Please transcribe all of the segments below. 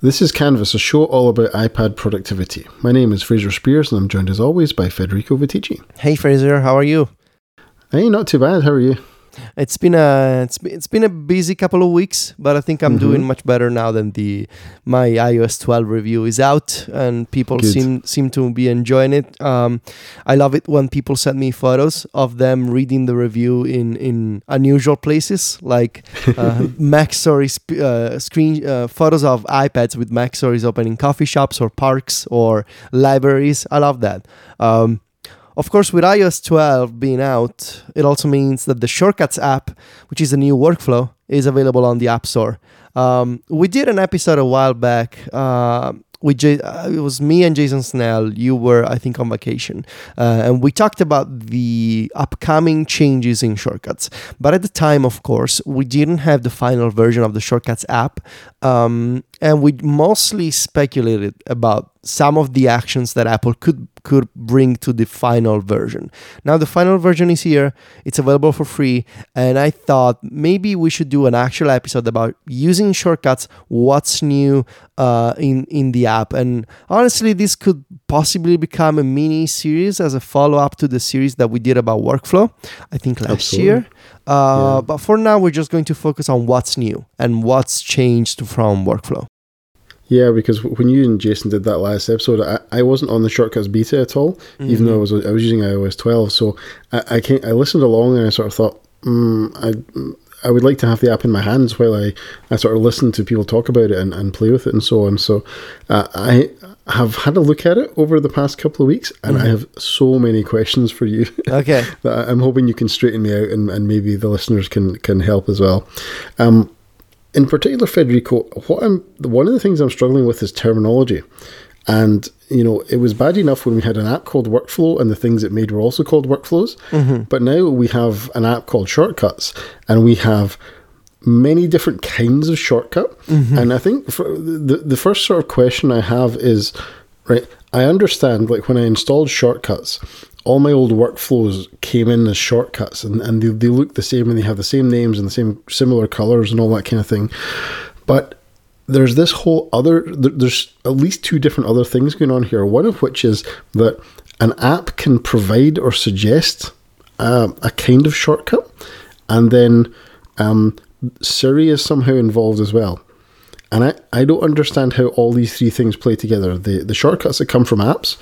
This is Canvas, a show all about iPad productivity. My name is Fraser Speirs, and I'm joined as always by Federico Viticci. Hey Fraser, how are you? Hey, not too bad. How are you? It's been a it's it's been a busy couple of weeks, but I think I'm mm-hmm. doing much better now than the my iOS 12 review is out and people Good. seem seem to be enjoying it. Um, I love it when people send me photos of them reading the review in in unusual places like uh, MacStories sp- uh, screen uh, photos of iPads with MacStories opening coffee shops or parks or libraries. I love that. Um, of course, with iOS 12 being out, it also means that the Shortcuts app, which is a new workflow, is available on the App Store. Um, we did an episode a while back. Uh, with J- uh, it was me and Jason Snell. You were, I think, on vacation, uh, and we talked about the upcoming changes in Shortcuts. But at the time, of course, we didn't have the final version of the Shortcuts app, um, and we mostly speculated about some of the actions that Apple could could bring to the final version. Now the final version is here. It's available for free and I thought maybe we should do an actual episode about using shortcuts, what's new uh, in in the app. And honestly, this could possibly become a mini series as a follow up to the series that we did about workflow, I think last Absolutely. year. Uh, yeah. But for now, we're just going to focus on what's new and what's changed from workflow. Yeah, because when you and Jason did that last episode, I, I wasn't on the shortcuts beta at all, mm-hmm. even though I was I was using iOS 12. So I I, I listened along and I sort of thought, mm, I I would like to have the app in my hands while I, I sort of listen to people talk about it and, and play with it and so on. So uh, I have had a look at it over the past couple of weeks and mm-hmm. I have so many questions for you. Okay. that I'm hoping you can straighten me out and, and maybe the listeners can, can help as well. Um, in particular, Federico, what I'm one of the things I'm struggling with is terminology. And you know, it was bad enough when we had an app called Workflow, and the things it made were also called workflows. Mm-hmm. But now we have an app called Shortcuts, and we have many different kinds of shortcut. Mm-hmm. And I think the the first sort of question I have is, right? I understand like when I installed Shortcuts, all my old workflows came in as shortcuts and, and they, they look the same and they have the same names and the same similar colors and all that kind of thing. But there's this whole other, there's at least two different other things going on here. One of which is that an app can provide or suggest uh, a kind of shortcut, and then um, Siri is somehow involved as well. And I, I don't understand how all these three things play together. The the shortcuts that come from apps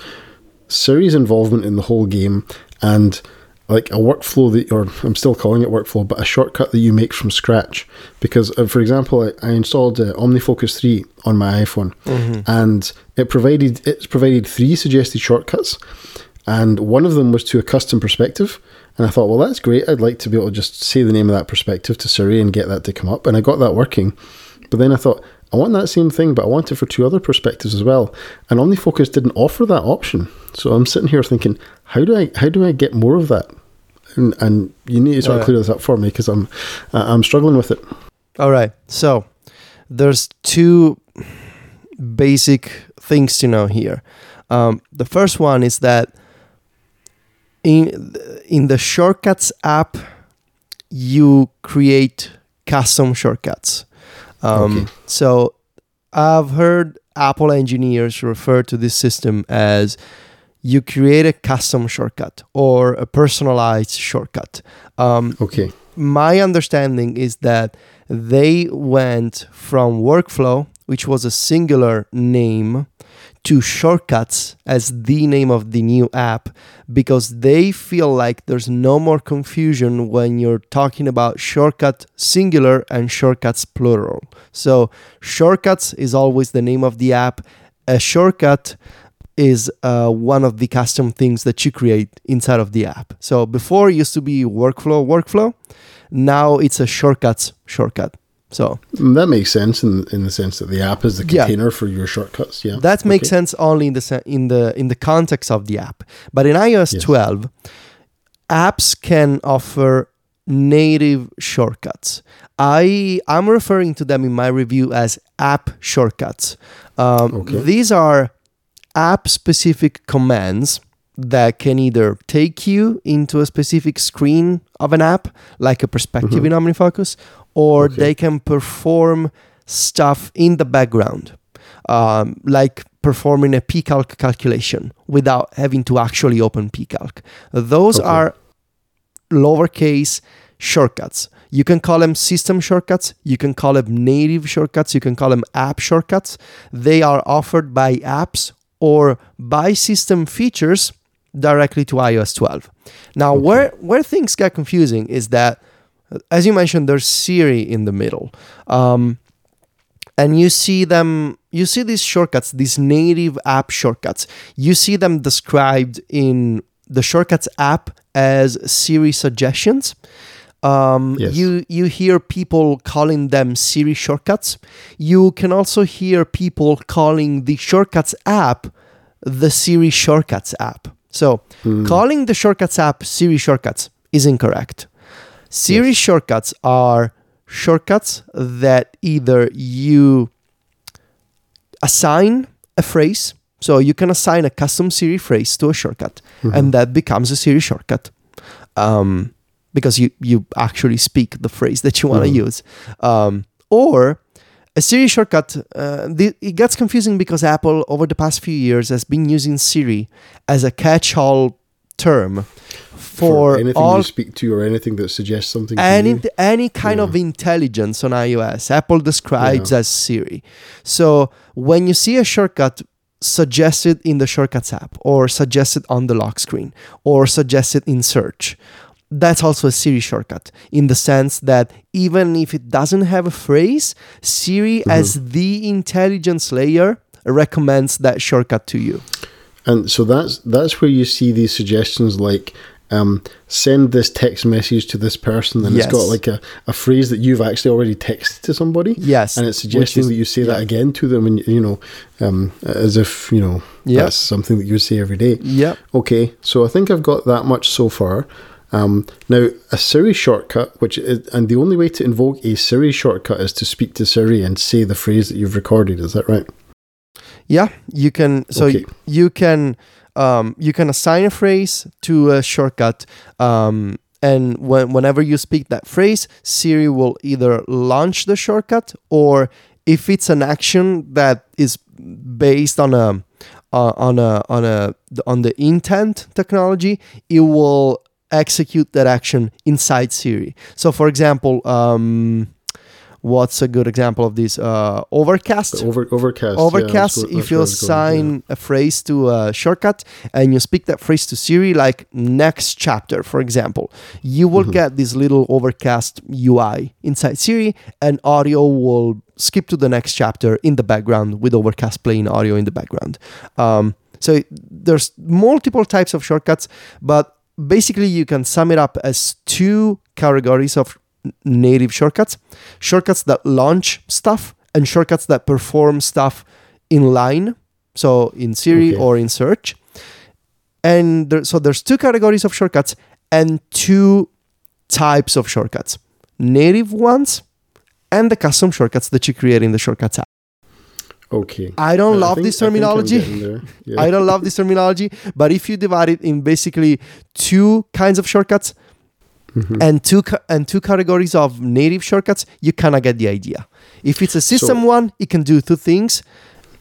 Siri's involvement in the whole game and like a workflow that, or I'm still calling it workflow, but a shortcut that you make from scratch. Because, uh, for example, I, I installed uh, OmniFocus 3 on my iPhone, mm-hmm. and it provided it's provided three suggested shortcuts, and one of them was to a custom perspective. And I thought, well, that's great. I'd like to be able to just say the name of that perspective to Siri and get that to come up, and I got that working. But then I thought, I want that same thing, but I want it for two other perspectives as well. And OmniFocus didn't offer that option. So I'm sitting here thinking, how do I how do I get more of that? And, and you need to sort of clear this up for me because I'm I'm struggling with it. All right. So there's two basic things to know here. Um, the first one is that in in the shortcuts app, you create custom shortcuts. Um, okay. So I've heard Apple engineers refer to this system as you create a custom shortcut or a personalized shortcut. Um, okay. My understanding is that they went from workflow, which was a singular name, to shortcuts as the name of the new app because they feel like there's no more confusion when you're talking about shortcut singular and shortcuts plural. So, shortcuts is always the name of the app. A shortcut is uh, one of the custom things that you create inside of the app. So, before it used to be workflow, workflow. Now it's a shortcuts shortcut. So that makes sense in in the sense that the app is the container yeah. for your shortcuts. Yeah, that okay. makes sense only in the in the in the context of the app. But in iOS yes. 12, apps can offer native shortcuts. I I'm referring to them in my review as app shortcuts. Um, okay. These are app specific commands that can either take you into a specific screen of an app, like a perspective mm-hmm. in OmniFocus, or okay. they can perform stuff in the background. um, like performing a pcalc calculation without having to actually open pcalc. Those okay. are lowercase shortcuts. You can call them system shortcuts, you can call them native shortcuts, you can call them app shortcuts. They are offered by apps or by system features directly to iOS 12. Now, okay. where where things get confusing is that, as you mentioned, there's Siri in the middle, um, and you see them. You see these shortcuts, these native app shortcuts. You see them described in the shortcuts app as Siri suggestions. Um, yes. You you hear people calling them Siri shortcuts. You can also hear people calling the shortcuts app the Siri shortcuts app. So mm. calling the shortcuts app Siri shortcuts is incorrect. Siri yes. shortcuts are shortcuts that either you assign a phrase, so you can assign a custom Siri phrase to a shortcut, mm-hmm. and that becomes a Siri shortcut. Um, because you you actually speak the phrase that you want to mm. use. Um, or a Siri shortcut, uh, the, it gets confusing because Apple, over the past few years, has been using Siri as a catch-all term for, for anything all, you speak to or anything that suggests something. Any any kind yeah. of intelligence on iOS, Apple describes yeah. as Siri. So when you see a shortcut suggested in the shortcuts app, or suggested on the lock screen, or suggested in search, that's also a Siri shortcut in the sense that even if it doesn't have a phrase, Siri, mm-hmm. as the intelligence layer, recommends that shortcut to you. And so that's that's where you see these suggestions like um, send this text message to this person, and yes. it's got like a, a phrase that you've actually already texted to somebody. Yes, and it's suggesting is, that you say yeah. that again to them, and you know, um, as if you know yep. that's something that you say every day. Yeah. Okay, so I think I've got that much so far. Um, now, a Siri shortcut, which is, and the only way to invoke a Siri shortcut is to speak to Siri and say the phrase that you've recorded. Is that right? Yeah, you can. So okay. you can um, you can assign a phrase to a shortcut, um, and when, whenever you speak that phrase, Siri will either launch the shortcut or if it's an action that is based on a uh, on a on a on the intent technology, it will execute that action inside Siri. So, for example, um, what's a good example of this? Uh, overcast. Over, overcast. Overcast. Yeah, if you assign yeah. a phrase to a shortcut and you speak that phrase to Siri, like next chapter, for example, you will mm-hmm. get this little overcast UI inside Siri, and audio will skip to the next chapter in the background with overcast playing audio in the background. Um, so there's multiple types of shortcuts, but basically you can sum it up as two categories of native shortcuts shortcuts that launch stuff and shortcuts that perform stuff in line so in siri okay. or in search and there, so there's two categories of shortcuts and two types of shortcuts native ones and the custom shortcuts that you create in the shortcuts app Okay. I don't love this terminology. I, yeah. I don't love this terminology, but if you divide it in basically two kinds of shortcuts mm-hmm. and two and two categories of native shortcuts, you kind of get the idea. If it's a system so, one, it can do two things.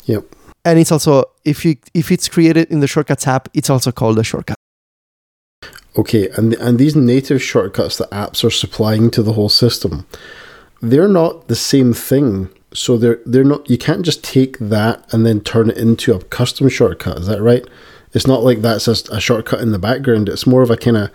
Yep. And it's also if you if it's created in the shortcuts app, it's also called a shortcut. Okay, and and these native shortcuts that apps are supplying to the whole system, they're not the same thing so they're they're not. You can't just take that and then turn it into a custom shortcut. Is that right? It's not like that's a, a shortcut in the background. It's more of a kind of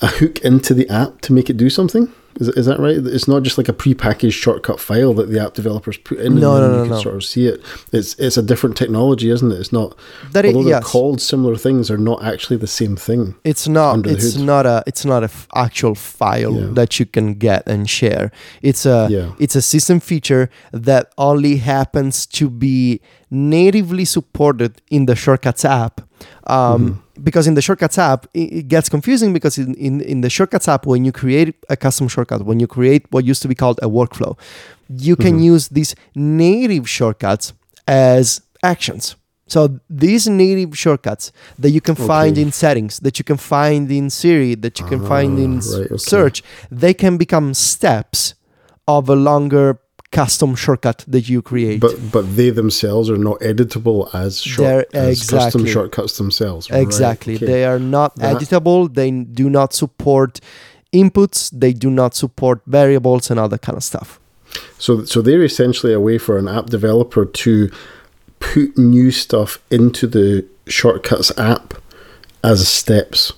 a hook into the app to make it do something. Is, is that right? It's not just like a pre-packaged shortcut file that the app developers put in no, and no, no, you can no. sort of see it. It's it's a different technology, isn't it? It's not that although they're yes. called similar things, they're not actually the same thing. It's not. It's not a. It's not a f- actual file yeah. that you can get and share. It's a. Yeah. It's a system feature that only happens to be natively supported in the Shortcuts app. Um, mm-hmm because in the shortcuts app it gets confusing because in, in, in the shortcuts app when you create a custom shortcut when you create what used to be called a workflow you can mm-hmm. use these native shortcuts as actions so these native shortcuts that you can okay. find in settings that you can find in siri that you can find in ah, right, okay. search they can become steps of a longer custom shortcut that you create. But but they themselves are not editable as, short, as exactly. custom shortcuts themselves. Exactly. Right. Okay. They are not that. editable. They do not support inputs. They do not support variables and all that kind of stuff. So so they're essentially a way for an app developer to put new stuff into the shortcuts app as steps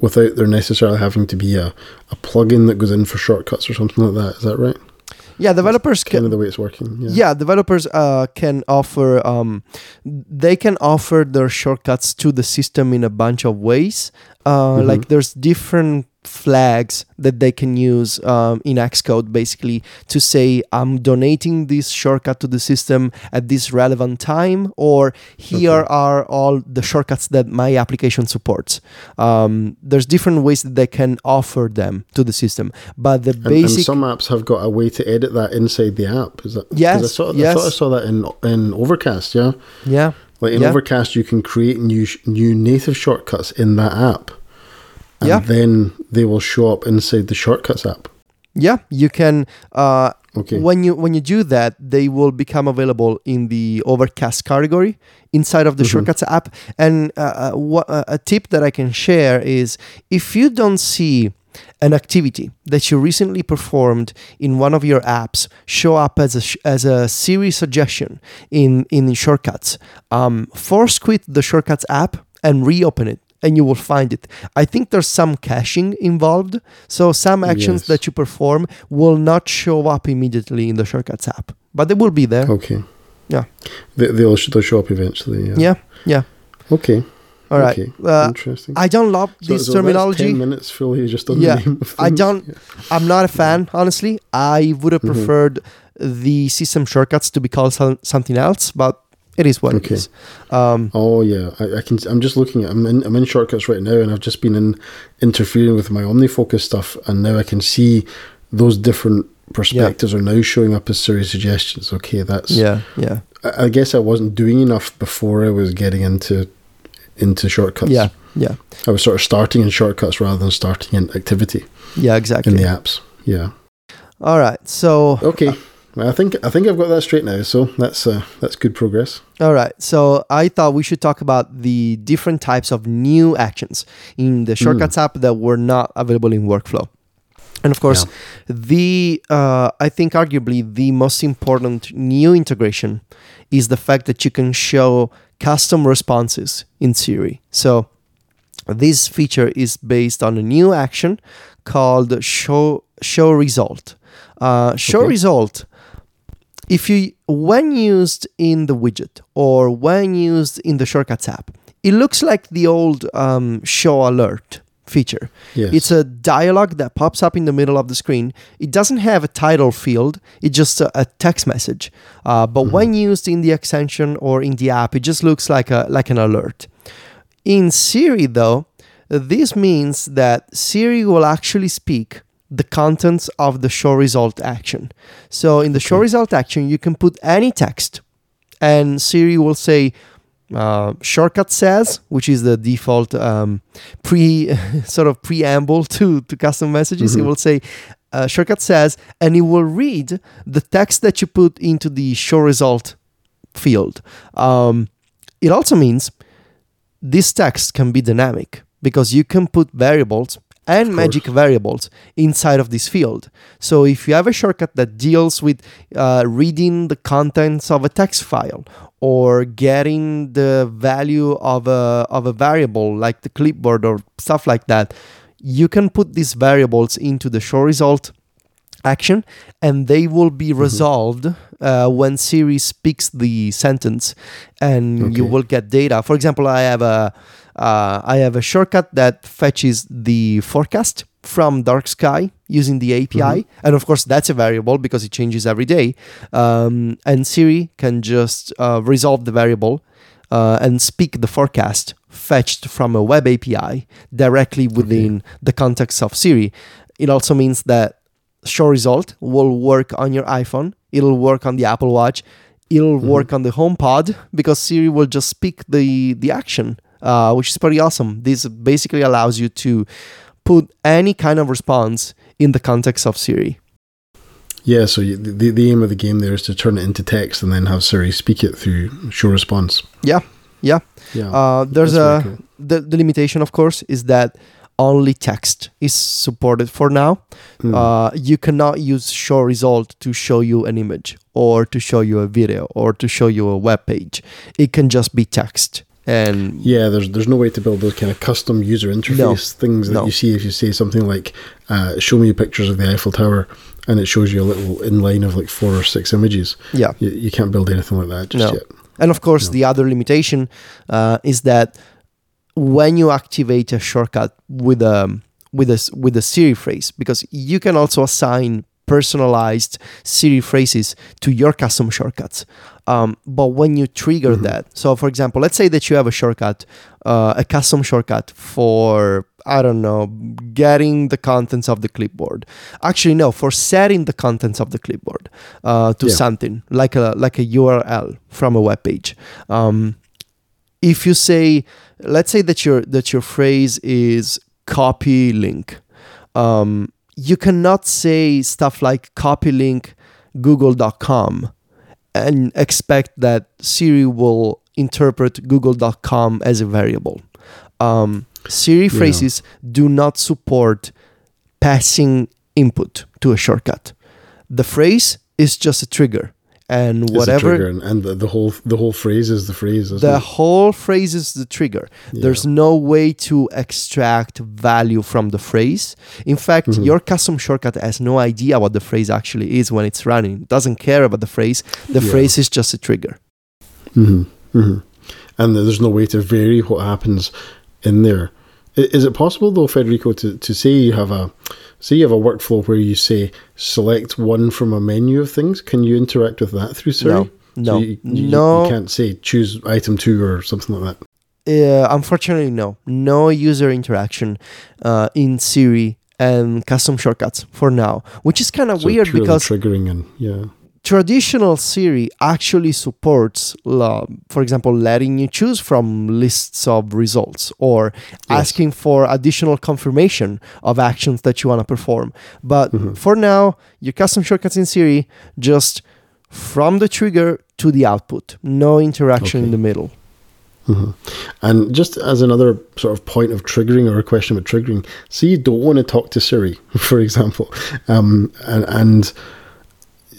without there necessarily having to be a, a plugin that goes in for shortcuts or something like that. Is that right? Yeah, developers That's kind of the way it's working. Yeah, yeah developers uh, can offer um, they can offer their shortcuts to the system in a bunch of ways. Uh, mm-hmm. Like there's different flags that they can use um, in Xcode basically to say I'm donating this shortcut to the system at this relevant time or here okay. are all the shortcuts that my application supports. Um, there's different ways that they can offer them to the system, but the and, basic and some apps have got a way to edit that inside the app. Is that yes? I saw, yes. I thought I saw that in in Overcast. Yeah, yeah. Like in yeah. Overcast, you can create new new native shortcuts in that app and yeah. then they will show up inside the shortcuts app. Yeah, you can. Uh, okay. When you when you do that, they will become available in the Overcast category inside of the mm-hmm. shortcuts app. And uh, uh, uh, a tip that I can share is if you don't see an activity that you recently performed in one of your apps show up as a as a Siri suggestion in in shortcuts, um, force quit the shortcuts app and reopen it and you will find it. I think there's some caching involved, so some actions yes. that you perform will not show up immediately in the shortcuts app, but they will be there. Okay. Yeah. They, will they'll show up eventually. Yeah. Yeah. yeah. Okay. All right. Okay. Uh, Interesting. I don't love so, this so terminology. ten minutes. You just on yeah. the name of I don't. Yeah. I'm not a fan, honestly. I would have mm-hmm. preferred the system shortcuts to be called something else, but it is what okay. it is. Um, oh yeah, I, I, can. I'm just looking at. I'm in, I'm in shortcuts right now, and I've just been in interfering with my OmniFocus stuff, and now I can see those different perspectives yeah. are now showing up as Siri suggestions. Okay, that's yeah, yeah. I, I, guess I wasn't doing enough before I was getting into into shortcuts. Yeah, yeah. I was sort of starting in shortcuts rather than starting in activity. Yeah, exactly. In the apps. Yeah. All right. So okay. Uh, I think I think I've got that straight now, so that's uh, that's good progress. All right, so I thought we should talk about the different types of new actions in the Shortcuts mm. app that were not available in Workflow, and of course, yeah. the uh, I think arguably the most important new integration is the fact that you can show custom responses in Siri. So this feature is based on a new action called show show result. Uh, show okay. result if you when used in the widget or when used in the shortcuts app it looks like the old um, show alert feature. Yes. it's a dialog that pops up in the middle of the screen. It doesn't have a title field. It's just a, a text message. Uh, but mm-hmm. when used in the extension or in the app it just looks like a like an alert. In siri though this means that siri will actually speak the contents of the show result action. So in the show result action, you can put any text, and Siri will say, uh, shortcut says, which is the default um, pre sort of preamble to to custom messages. Mm-hmm. It will say uh, shortcut says, and it will read the text that you put into the show result field. Um, it also means this text can be dynamic because you can put variables and magic variables inside of this field. So if you have a shortcut that deals with uh, reading the contents of a text file or getting the value of a of a variable like the clipboard or stuff like that, you can put these variables into the show result action and they will be mm-hmm. resolved uh, when Siri speaks the sentence and okay. you will get data. For example, I have a uh, I have a shortcut that fetches the forecast from dark sky using the API. Mm-hmm. And of course, that's a variable because it changes every day. Um, and Siri can just uh, resolve the variable uh, and speak the forecast fetched from a web API directly within okay. the context of Siri. It also means that show result will work on your iPhone, it'll work on the Apple Watch, it'll mm-hmm. work on the HomePod because Siri will just speak the, the action uh, which is pretty awesome. This basically allows you to put any kind of response in the context of Siri. Yeah, so you, the the aim of the game there is to turn it into text and then have Siri speak it through show response. Yeah, yeah. Yeah, Uh, there's a very cool. the, the limitation, of course, is that only text is supported for now. Hmm. Uh, you cannot use show result to show you an image or to show you a video or to show you a web page. It can just be text. And Yeah, there's there's no way to build those kind of custom user interface things that no. you see if you say something like, uh, "Show me pictures of the Eiffel Tower," and it shows you a little inline of like four or six images. yeah. You, you can't build anything like that just No. yet. And of course, No. the other limitation uh, is that when you activate a shortcut with a with a with a Siri phrase, because you can also assign personalized Siri phrases to your custom shortcuts. Um, but when you trigger Mhm. that, so for example, let's say that you have a shortcut, uh, a custom shortcut for I don't know, getting the contents of the clipboard. Actually, no, for setting the contents of the clipboard uh, to Yeah. something like a like a URL from a web page. Um, if you say, let's say that your that your phrase is copy link, um, you cannot say stuff like copy link google.com and expect that Siri will interpret google.com as a variable. Um, Siri Yeah. phrases do not support passing input to a shortcut. The phrase is just a trigger, and whatever and, and the, the whole the whole phrase is the phrase. The it? whole phrase is the trigger. Yeah. There's no way to extract value from the phrase. In fact, Mhm. your custom shortcut has no idea what the phrase actually is when it's running. It doesn't care about the phrase. The Yeah. phrase is just a trigger. hmm hmm And there's no way to vary what happens in there is it possible though, Federico, to, to say you have a say you have a workflow where you say select one from a menu of things? Can you interact with that through Siri? No, So no, you, you- no. You can't say choose item two or something like that. Uh, unfortunately, no. No user interaction uh, in Siri and custom shortcuts for now, which is kind of So weird because triggering and yeah. Traditional Siri actually supports, uh, for example, letting you choose from lists of results or Yes. asking for additional confirmation of actions that you want to perform. But Mhm. for now, your custom shortcuts in Siri just from the trigger to the output, no interaction in the middle. hmm And just as another sort of point of triggering or a question about triggering, say you don't want to talk to Siri, for example, um, and, and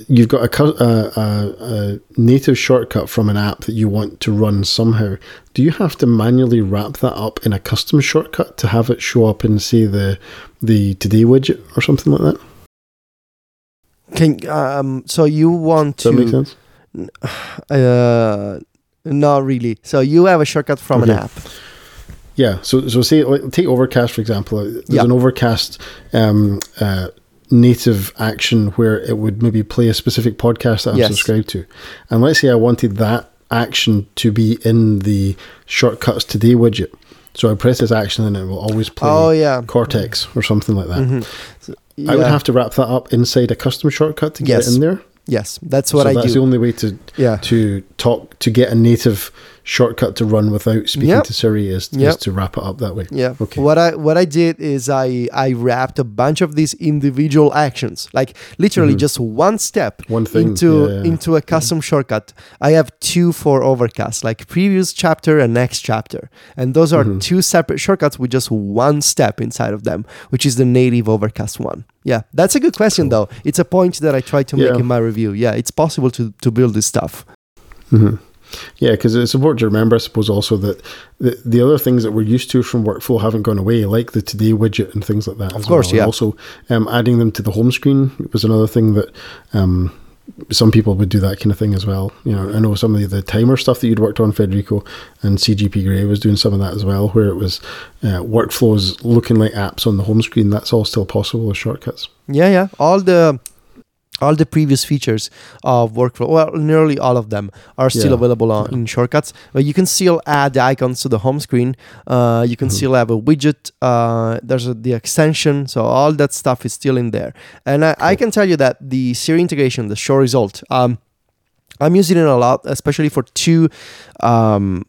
you've got a, a, a, native shortcut from an app that you want to run somehow. Do you have to manually wrap that up in a custom shortcut to have it show up in, say, the the today widget or something like that? Can um, so you want Does that make to sense? uh, not really. So you have a shortcut from an app. Yeah. So so say take Overcast for example. There's Yeah. an Overcast um, uh, native action where it would maybe play a specific podcast that I'm Yes. subscribed to, and let's say I wanted that action to be in the shortcuts today widget. So I press this action and it will always play Oh yeah. Cortex or something like that. Mhm. So, I would have to wrap that up inside a custom shortcut to get Yes. it in there. Yes, that's what so I that's do. the only way to yeah. to talk to get a native shortcut to run without speaking Yep. to Siri is, Yep. is to wrap it up that way. Yeah. Okay. What I what I did is I I wrapped a bunch of these individual actions, like literally Mhm. just one step One thing into yeah, yeah. into a custom shortcut. I have two for Overcast, like previous chapter and next chapter, and those are Mhm. two separate shortcuts with just one step inside of them, which is the native Overcast one. Yeah, that's a good question Cool. though. It's a point that I try to make in my review. Yeah, it's possible to to build this stuff. hmm Yeah, because it's important to remember, I suppose, also that the, the other things that we're used to from workflow haven't gone away, like the today widget and things like that. Of course, well. yeah. And also, um, adding them to the home screen was another thing that um, some people would do that kind of thing as well. You know, I know some of the timer stuff that you'd worked on, Federico, and CGP Grey was doing some of that as well, where it was uh, workflows looking like apps on the home screen. That's all still possible with shortcuts. Yeah, yeah. All the all the previous features of workflow, well, nearly all of them are still Yeah, available on, yeah. in shortcuts. But you can still add the icons to the home screen. Uh, you can Mhm. still have a widget. Uh, there's a, the extension, so all that stuff is still in there. And I, I can tell you that the Siri integration, the show result, um, I'm using it a lot, especially for two. Um,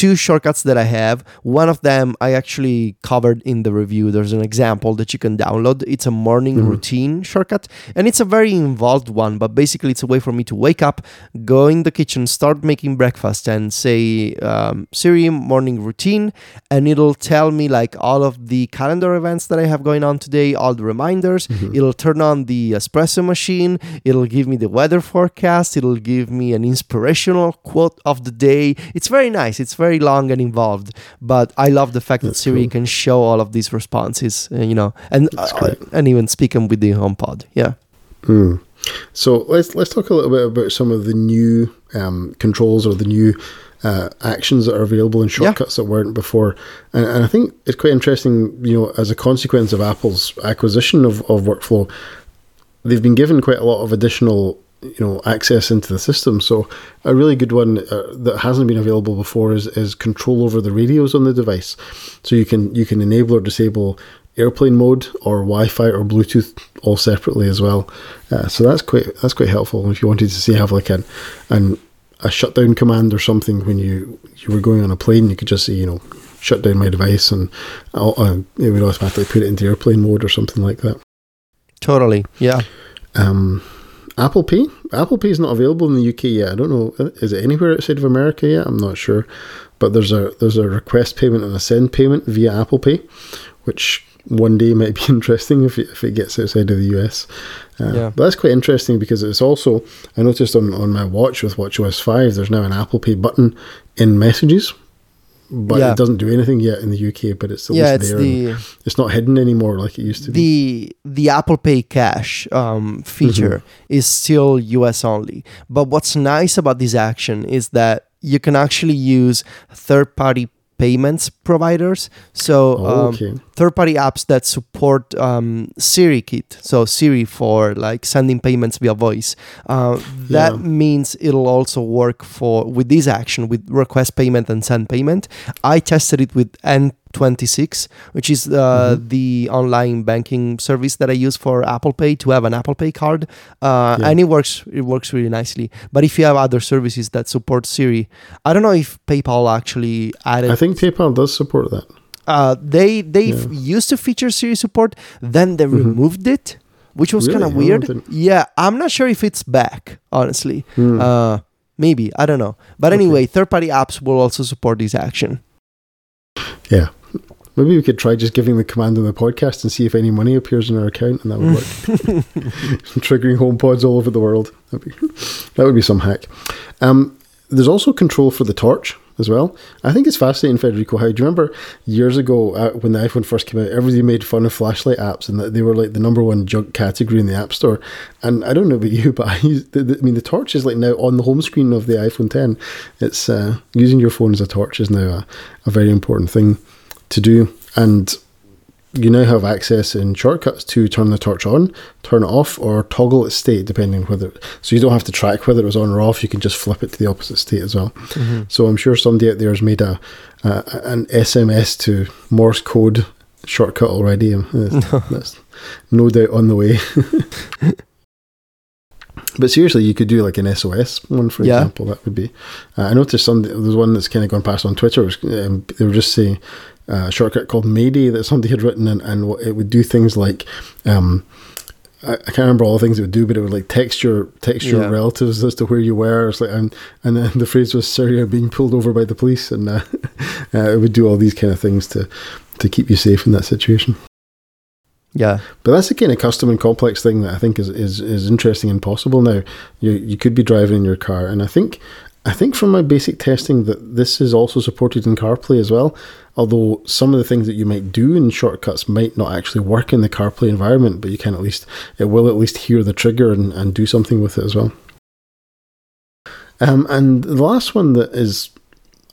two shortcuts that I have. One of them I actually covered in the review. There's an example that you can download. It's a morning mm-hmm. routine shortcut, and it's a very involved one, but basically it's a way for me to wake up, go in the kitchen, start making breakfast, and say um, Siri morning routine, and it'll tell me like all of the calendar events that I have going on today, all the reminders. Mm-hmm. It'll turn on the espresso machine. It'll give me the weather forecast. It'll give me an inspirational quote of the day. It's very nice. It's very long and involved, but I love the fact That's that Siri cool. can show all of these responses, uh, you know, and uh, and even speak them with the HomePod. Yeah. Mm. So let's let's talk a little bit about some of the new um, controls or the new uh, actions that are available in shortcuts yeah. that weren't before. And, and, I think it's quite interesting, you know, as a consequence of Apple's acquisition of, of workflow, they've been given quite a lot of additional you know access into the system so a really good one uh, that hasn't been available before is, is control over the radios on the device so you can you can enable or disable airplane mode or Wi-Fi or Bluetooth all separately as well. Uh, so that's quite that's quite helpful if you wanted to see have like an an a shutdown command or something when you you were going on a plane. You could just say you know shut down my device and uh, it would automatically put it into airplane mode or something like that. Totally, yeah. Um, Apple Pay. Apple Pay is not available in the UK yet. I don't know. Is it anywhere outside of America yet? I'm not sure. But there's a there's a request payment and a send payment via Apple Pay, which one day might be interesting if it, if it gets outside of the US. Uh, yeah. But that's quite interesting because it's also, I noticed on, on my watch with WatchOS 5, there's now an Apple Pay button in messages. But yeah. it doesn't do anything yet in the UK, but it's still yeah, it's there. The, it's not hidden anymore like it used to the, be. The Apple Pay Cash um, feature mm-hmm. is still US only. But what's nice about this action is that you can actually use third party payments providers. So oh, um, third-party apps that support um, Siri Kit, so Siri for like sending payments via voice. Uh, that yeah. means it'll also work for with this action with request payment and send payment. I tested it with N 26 which is uh, mm-hmm. the online banking service that i use for apple pay to have an apple pay card uh, yeah. and it works it works really nicely but if you have other services that support siri i don't know if paypal actually added i think paypal does support that uh, they they yeah. used to feature siri support then they mm-hmm. removed it which was really? kind of weird yeah i'm not sure if it's back honestly mm. maybe i don't know but okay. anyway third party apps will also support this action yeah Maybe we could try just giving the command on the podcast and see if any money appears in our account, and that would work. Triggering HomePods all over the world. That'd be, that would be some hack. Um, there's also control for the torch as well. I think it's fascinating, Federico. How do you remember years ago uh, when the iPhone first came out? Everybody made fun of flashlight apps, and that they were like the number one junk category in the App Store. And I don't know about you, but I, use, the, the, I mean, the torch is like now on the home screen of the iPhone 10. It's uh, using your phone as a torch is now a, a very important thing to do. And you now have access in shortcuts to turn the torch on, turn it off, or toggle its state depending whether. So you don't have to track whether it was on or off. You can just flip it to the opposite state as well. Mm-hmm. So I'm sure somebody out there has made a, an SMS to Morse code shortcut already. That's no doubt on the way. But seriously, you could do like an SOS one, for yeah. example. That would be. Uh, I noticed some. There's one that's kind of gone past on Twitter. Was, um, they were just saying uh, a shortcut called Mayday that somebody had written, and, and it would do things like. Um, I, can't remember all the things it would do, but it would like text your text your yeah. relatives as to where you were. It's like, and and then the phrase was "Sir, you're being pulled over by the police," and uh, uh, it would do all these kind of things to to keep you safe in that situation. Yeah, but that's the kind of custom and complex thing that I think is, is, is interesting and possible now. You you could be driving in your car, and I think I think from my basic testing that this is also supported in CarPlay as well. Although some of the things that you might do in shortcuts might not actually work in the CarPlay environment, but you can at least it will at least hear the trigger and, and do something with it as well. Um, and the last one that is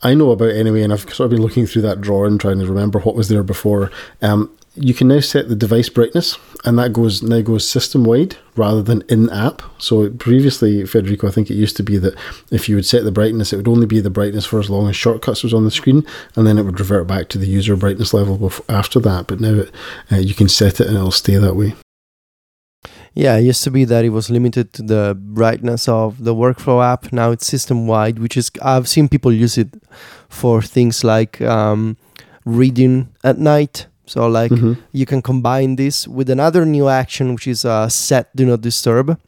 I know about anyway, and I've sort of been looking through that drawer and trying to remember what was there before. Um, you can now set the device brightness, and that goes now goes system wide rather than in app. So previously, Federico, I think it used to be that if you would set the brightness, it would only be the brightness for as long as shortcuts was on the screen, and then it would revert back to the user brightness level after that. But now it, uh, you can set it and it'll stay that way. Yeah, it used to be that it was limited to the brightness of the workflow app. Now it's system wide, which is I've seen people use it for things like um, reading at night. So like mm-hmm. you can combine this with another new action, which is uh, set do not disturb.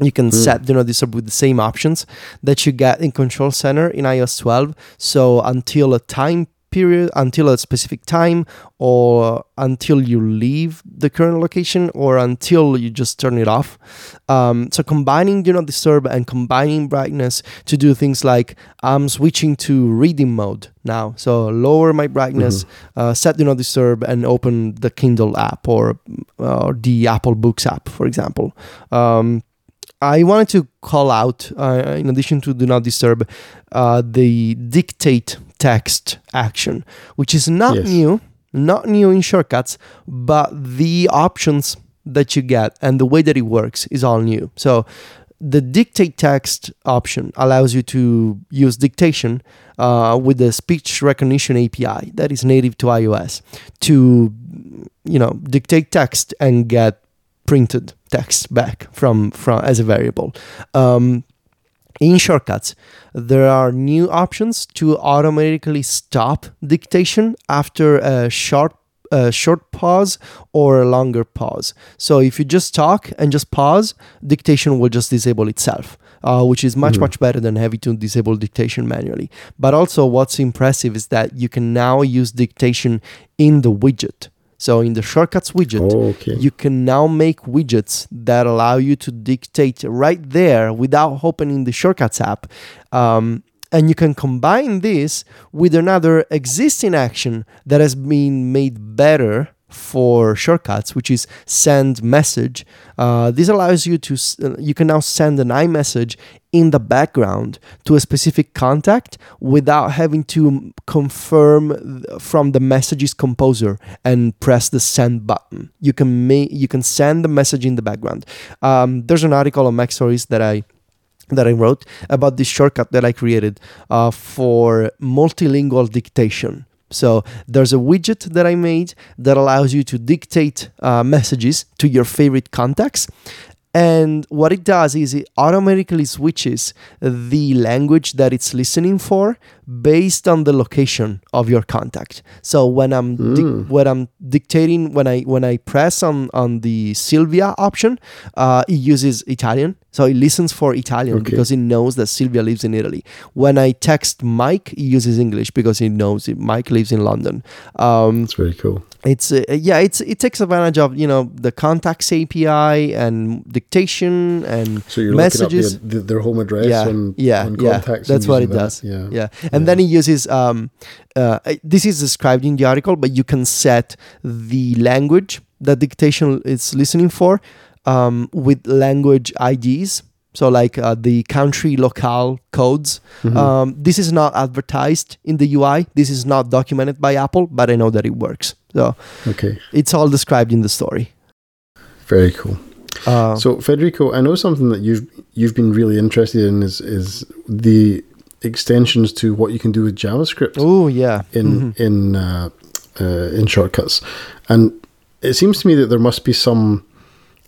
You can mm. set do not disturb with the same options that you get in Control Center in iOS 12. So until a time period until a specific time or until you leave the current location or until you just turn it off. Um, so combining do not disturb and combining brightness to do things like I'm switching to reading mode now. So lower my brightness, mm-hmm. uh, set do not disturb, and open the Kindle app or or the Apple Books app, for example. Um, I wanted to call out, uh, in addition to do not disturb, uh, the dictate text action, which is not yes. new, not new in shortcuts, but the options that you get and the way that it works is all new. So the dictate text option allows you to use dictation uh, with the speech recognition API that is native to iOS to you know dictate text and get printed text back from from as a variable. Um, in shortcuts, there are new options to automatically stop dictation after a short a short pause or a longer pause. So if you just talk and just pause, dictation will just disable itself, uh, which is much, mm-hmm. much better than having to disable dictation manually. But also, what's impressive is that you can now use dictation in the widget. So in the shortcuts widget, oh, okay. you can now make widgets that allow you to dictate right there without opening the shortcuts app. Um, and you can combine this with another existing action that has been made better for shortcuts, which is send message. Uh, this allows you to, uh, you can now send an iMessage in the background to a specific contact without having to confirm from the messages composer and press the send button. You can make, you can send the message in the background. Um, there's an article on MacStories that I that I wrote about this shortcut that I created uh, for multilingual dictation. So there's a widget that I made that allows you to dictate uh, messages to your favorite contacts. And what it does is it automatically switches the language that it's listening for based on the location of your contact. So when I'm mm. di- when I'm dictating when I when I press on on the Silvia option, uh, it uses Italian. So it listens for Italian okay. because it knows that Silvia lives in Italy. When I text Mike, he uses English because he knows it. Mike lives in London. Um, That's very cool. It's uh, yeah, it's it takes advantage of you know the contacts API and dictation and so you're messages. Looking up the, their home address yeah, and yeah, yeah. That's what it that. does. Yeah, yeah. And yeah. then he uses um, uh, this is described in the article, but you can set the language that dictation is listening for um, with language IDs so like uh, the country locale codes. Mm-hmm. Um, this is not advertised in the UI. This is not documented by Apple, but I know that it works. So okay, it's all described in the story. Very cool. Uh, so Federico, I know something that you've you've been really interested in is is the extensions to what you can do with JavaScript. Oh yeah, in mm-hmm. in uh, uh, in shortcuts, and it seems to me that there must be some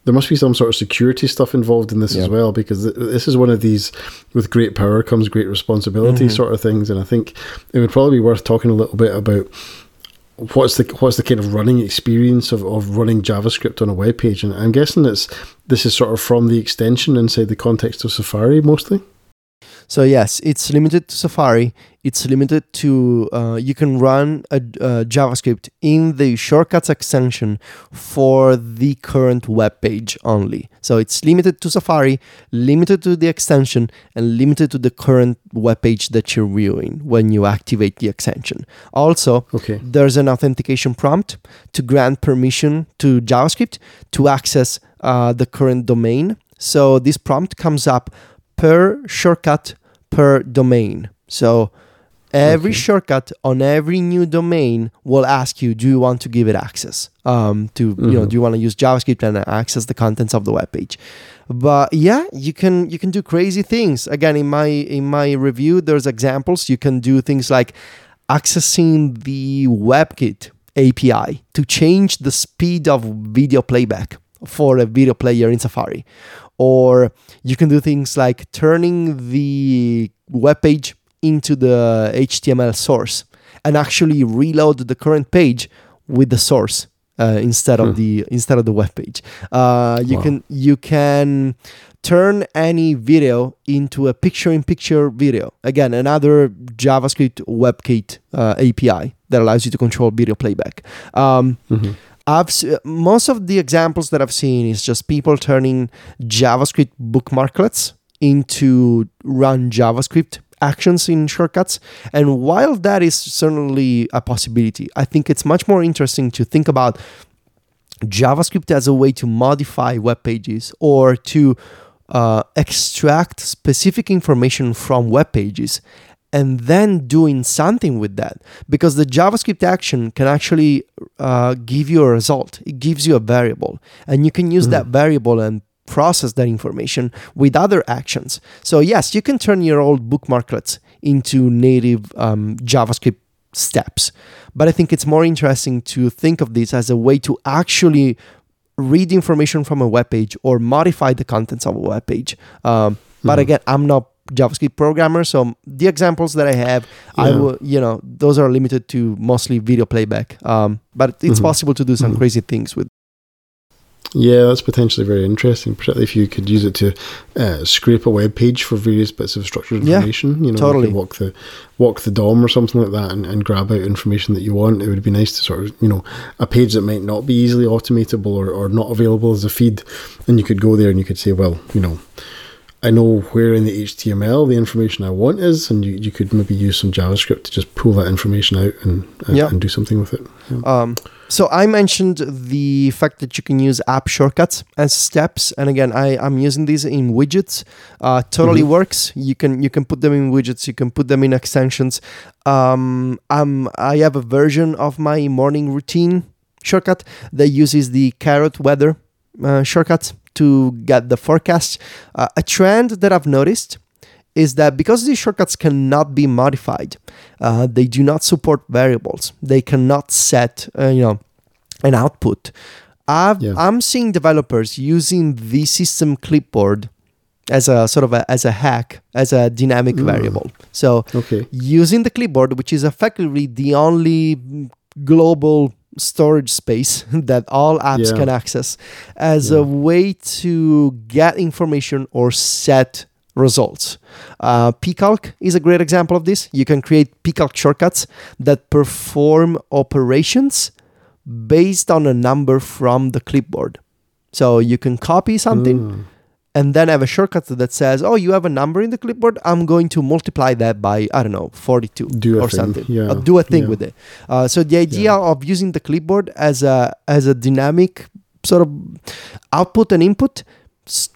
there must be some sort of security stuff involved in this yep. as well because this is one of these with great power comes great responsibility mm-hmm. sort of things and i think it would probably be worth talking a little bit about what's the what's the kind of running experience of, of running javascript on a web page and i'm guessing it's this is sort of from the extension inside the context of safari mostly so yes, it's limited to Safari. It's limited to uh, you can run a, a, JavaScript in the shortcuts extension for the current web page only. So it's limited to Safari, limited to the extension, and limited to the current web page that you're viewing when you activate the extension. Also, okay. there's an authentication prompt to grant permission to JavaScript to access uh, the current domain. So this prompt comes up per shortcut per domain. So every okay. shortcut on every new domain will ask you, do you want to give it access? Um, to mm-hmm. you know, mm-hmm. do you want to use JavaScript and access the contents of the web page? But yeah, you can you can do crazy things. Again, in my in my review, there's examples. You can do things like accessing the WebKit API to change the speed of video playback for a video player in Safari. Or you can do things like turning the web page into the HTML source and actually reload the current page with the source uh, instead of hmm. the instead of the web page. Uh, you wow. can you can turn any video into a picture-in-picture video. Again, another JavaScript WebKit uh, API that allows you to control video playback. Um, mm-hmm. I've most of the examples that I've seen is just people turning JavaScript bookmarklets into run JavaScript actions in shortcuts. And while that is certainly a possibility, I think it's much more interesting to think about JavaScript as a way to modify web pages or to uh, extract specific information from web pages and then doing something with that because the javascript action can actually uh, give you a result it gives you a variable and you can use mm. that variable and process that information with other actions so yes you can turn your old bookmarklets into native um, javascript steps but i think it's more interesting to think of this as a way to actually read information from a web page or modify the contents of a web page. Um, but mm-hmm. again, I'm not JavaScript programmer, so the examples that I have, yeah. I will, you know, those are limited to mostly video playback. Um, but it's mm-hmm. possible to do some mm-hmm. crazy things with yeah, that's potentially very interesting, particularly if you could use it to uh, scrape a web page for various bits of structured information. Yeah, you know, totally. You walk the walk the DOM or something like that, and, and grab out information that you want. It would be nice to sort of you know a page that might not be easily automatable or, or not available as a feed, and you could go there and you could say, well, you know, I know where in the HTML the information I want is, and you, you could maybe use some JavaScript to just pull that information out and and, and do something with it. Yeah. Um, so I mentioned the fact that you can use app shortcuts as steps, and again, I I'm using these in widgets. Uh, totally mm-hmm. works. You can you can put them in widgets. You can put them in extensions. Um, I'm I have a version of my morning routine shortcut that uses the carrot weather uh, shortcut to get the forecast. Uh, a trend that I've noticed is that because these shortcuts cannot be modified, uh, they do not support variables. They cannot set, uh, you know, an output. i am yeah. seeing developers using the system clipboard as a sort of a, as a hack, as a dynamic mm. variable. So okay. using the clipboard, which is effectively the only global storage space that all apps yeah. can access as yeah. a way to get information or set results. Uh, pcalc is a great example of this. You can create pcalc shortcuts that perform operations based on a number from the clipboard. So you can copy something. Mm and then have a shortcut that says, "Oh, you have a number in the clipboard. I'm going to multiply that by I don't know, 42 do or thing. something. Yeah. I'll do a thing yeah. with it." Uh, so the idea yeah. of using the clipboard as a as a dynamic sort of output and input,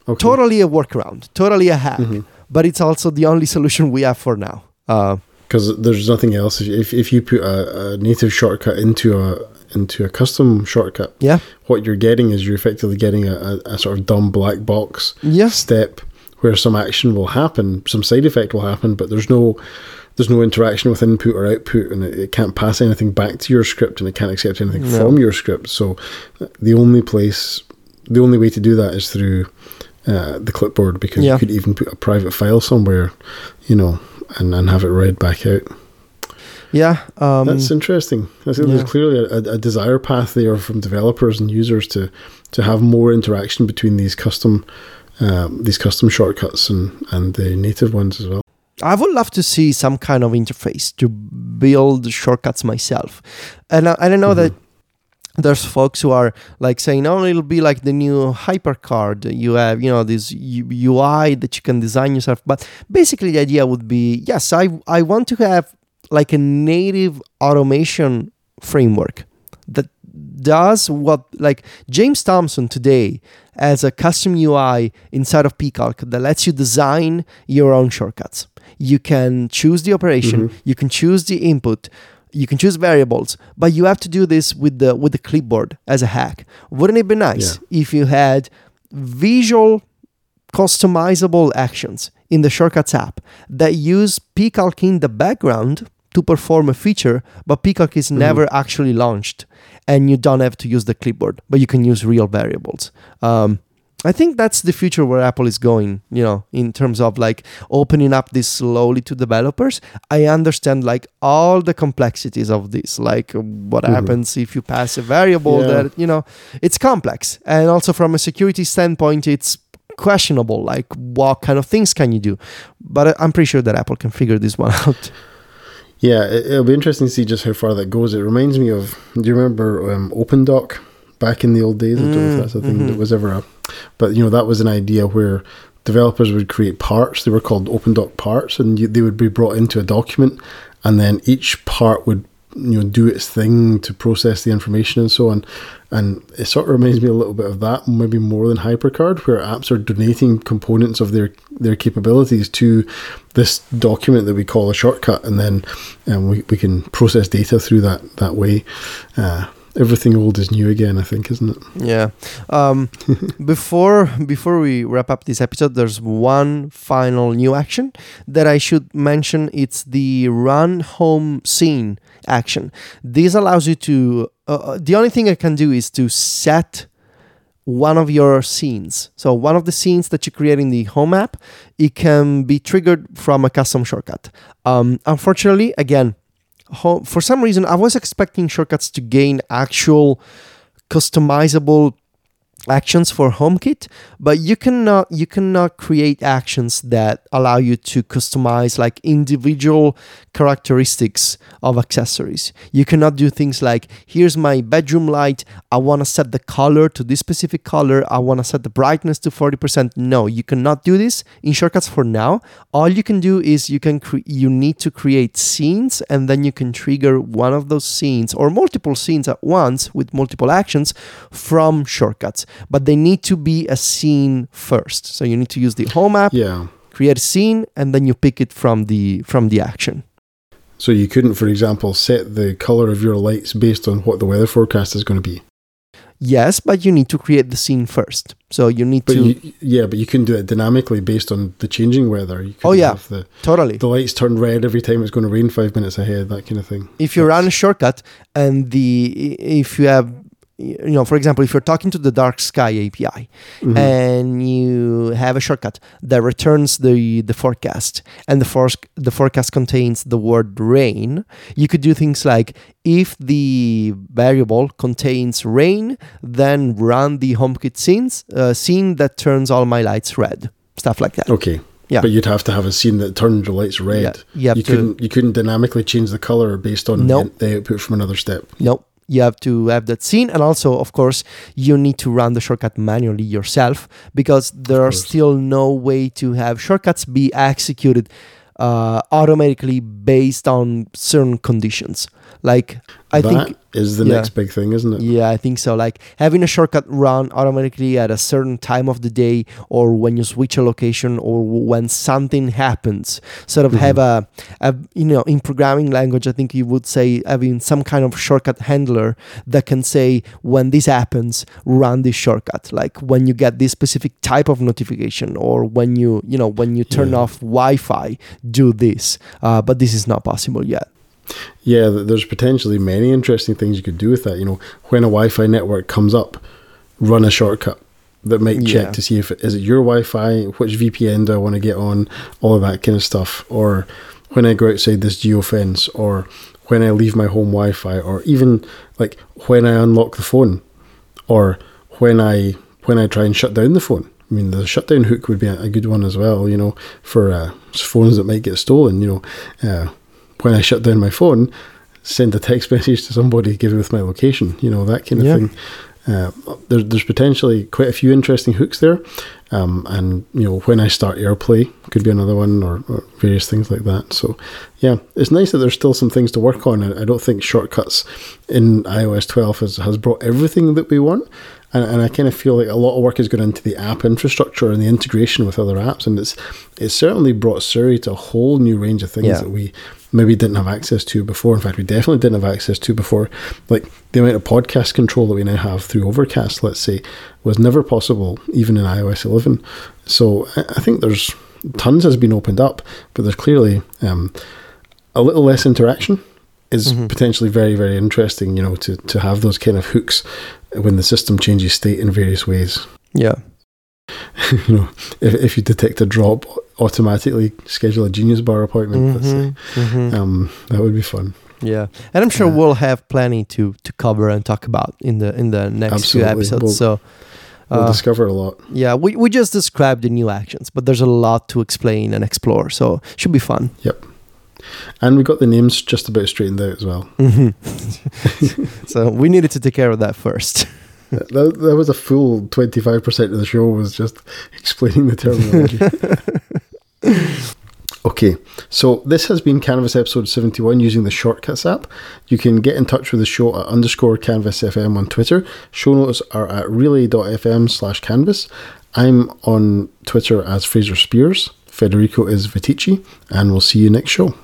okay. totally a workaround, totally a hack, mm-hmm. but it's also the only solution we have for now. Because uh, there's nothing else. If if you put a, a native shortcut into a into a custom shortcut, yeah, what you're getting is you're effectively getting a, a, a sort of dumb black box yeah. step where some action will happen, some side effect will happen, but there's no there's no interaction with input or output, and it, it can't pass anything back to your script, and it can't accept anything no. from your script. So the only place, the only way to do that is through uh, the clipboard, because yeah. you could even put a private file somewhere, you know, and, and have it read back out. Yeah, um, that's interesting. I think yeah. there's clearly a, a, desire path there from developers and users to to have more interaction between these custom um, these custom shortcuts and and the native ones as well. I would love to see some kind of interface to build shortcuts myself, and I, I don't know mm-hmm. that there's folks who are like saying, "Oh, it'll be like the new HyperCard. You have, you know, this UI that you can design yourself." But basically, the idea would be, yes, I I want to have like a native automation framework that does what like James Thompson today as a custom UI inside of pcalc that lets you design your own shortcuts. You can choose the operation, mm-hmm. you can choose the input, you can choose variables, but you have to do this with the with the clipboard as a hack. Wouldn't it be nice yeah. if you had visual customizable actions in the shortcuts app that use pcalc in the background to perform a feature, but PCalc is mm-hmm. never actually launched, and you don't have to use the clipboard, but you can use real variables. Um, I think that's the future where Apple is going, you know, in terms of like opening up this slowly to developers. I understand like all the complexities of this, like what mm-hmm. happens if you pass a variable yeah. that, you know, it's complex. And also from a security standpoint, it's questionable, like what kind of things can you do? But I'm pretty sure that Apple can figure this one out. Yeah, it'll be interesting to see just how far that goes. It reminds me of, do you remember um, OpenDoc back in the old days? Mm, I don't know if that's a thing mm-hmm. that was ever a but you know that was an idea where developers would create parts. They were called OpenDoc parts, and you, they would be brought into a document, and then each part would you know do its thing to process the information and so on. And it sort of reminds me a little bit of that, maybe more than HyperCard, where apps are donating components of their their capabilities to this document that we call a shortcut, and then um, we, we can process data through that that way. Uh, everything old is new again. I think, isn't it? Yeah. Um, before before we wrap up this episode, there's one final new action that I should mention. It's the run home scene action. This allows you to. Uh, uh the only thing I can do is to set one of your scenes. So one of the scenes that you create in the home app, it can be triggered from a custom shortcut. Um, unfortunately, again, for some reason, I was expecting shortcuts to gain actual customizable actions for HomeKit, but you cannot you cannot create actions that allow you to customize like individual characteristics of accessories. You cannot do things like here's my bedroom light, I want to set the color to this specific color, I want to set the brightness to 40%. No, you cannot do this in shortcuts for now. All you can do is you can cre- you need to create scenes and then you can trigger one of those scenes or multiple scenes at once with multiple actions from shortcuts but they need to be a scene first. So you need to use the home app, yeah. create a scene, and then you pick it from the from the action. So you couldn't, for example, set the color of your lights based on what the weather forecast is going to be. Yes, but you need to create the scene first. So you need but to. You, yeah, but you can do it dynamically based on the changing weather. oh yeah, the, totally. The lights turn red every time it's going to rain five minutes ahead. That kind of thing. If you That's, run a shortcut and the if you have you know, for example, if you're talking to the Dark Sky API mm-hmm. and you have a shortcut that returns the the forecast, and the for- the forecast contains the word rain, you could do things like if the variable contains rain, then run the HomeKit scenes uh, scene that turns all my lights red, stuff like that. Okay. Yeah. But you'd have to have a scene that turned your lights red. Yeah, you, you couldn't you couldn't dynamically change the color based on nope. the output from another step. Nope you have to have that scene. And also of course you need to run the shortcut manually yourself because there are still no way to have shortcuts be executed uh, automatically based on certain conditions. Like I that think is the yeah. next big thing, isn't it? Yeah, I think so. Like having a shortcut run automatically at a certain time of the day, or when you switch a location, or when something happens. Sort of mm-hmm. have a, a, you know, in programming language, I think you would say having some kind of shortcut handler that can say when this happens, run this shortcut. Like when you get this specific type of notification, or when you, you know, when you turn yeah. off Wi-Fi, do this. Uh, but this is not possible yet. Yeah, there's potentially many interesting things you could do with that. You know, when a Wi-Fi network comes up, run a shortcut that might check yeah. to see if it, is it your Wi-Fi, which VPN do I want to get on, all of that kind of stuff. Or when I go outside this geo fence, or when I leave my home Wi-Fi, or even like when I unlock the phone, or when I when I try and shut down the phone. I mean, the shutdown hook would be a, good one as well. You know, for uh, phones that might get stolen. You know. Uh, when I shut down my phone, send a text message to somebody, give it with my location, you know, that kind of yeah. thing. Uh, there, there's potentially quite a few interesting hooks there. Um, and, you know, when I start AirPlay, could be another one or, or, various things like that. So, yeah, it's nice that there's still some things to work on. I, I don't think shortcuts in iOS 12 has, has brought everything that we want. And, and I kind of feel like a lot of work has gone into the app infrastructure and the integration with other apps. And it's, it's certainly brought Siri to a whole new range of things yeah. that we maybe didn't have access to before. In fact, we definitely didn't have access to before. Like the amount of podcast control that we now have through Overcast, let's say, was never possible even in iOS 11. So I think there's tons has been opened up, but there's clearly um, a little less interaction is mm-hmm. potentially very, very interesting, you know, to, to have those kind of hooks when the system changes state in various ways. Yeah. you know, if, if you detect a drop, automatically schedule a Genius Bar appointment. Mm-hmm. Mm-hmm. Um, that would be fun. Yeah, and I'm sure we'll have plenty to to cover and talk about in the in the next Absolutely. few episodes. We'll, so we'll uh, discover a lot. Yeah, we we just described the new actions, but there's a lot to explain and explore. So should be fun. Yep. And we got the names just about straightened out as well. Mm-hmm. so we needed to take care of that first. that, that was a full 25% of the show was just explaining the terminology. Okay, so this has been Canvas episode 71 using the Shortcuts app. You can get in touch with the show at underscore Canvas FM on Twitter. Show notes are at relay.fm slash canvas. I'm on Twitter as Fraser Speirs. Federico is Viticci, and we'll see you next show.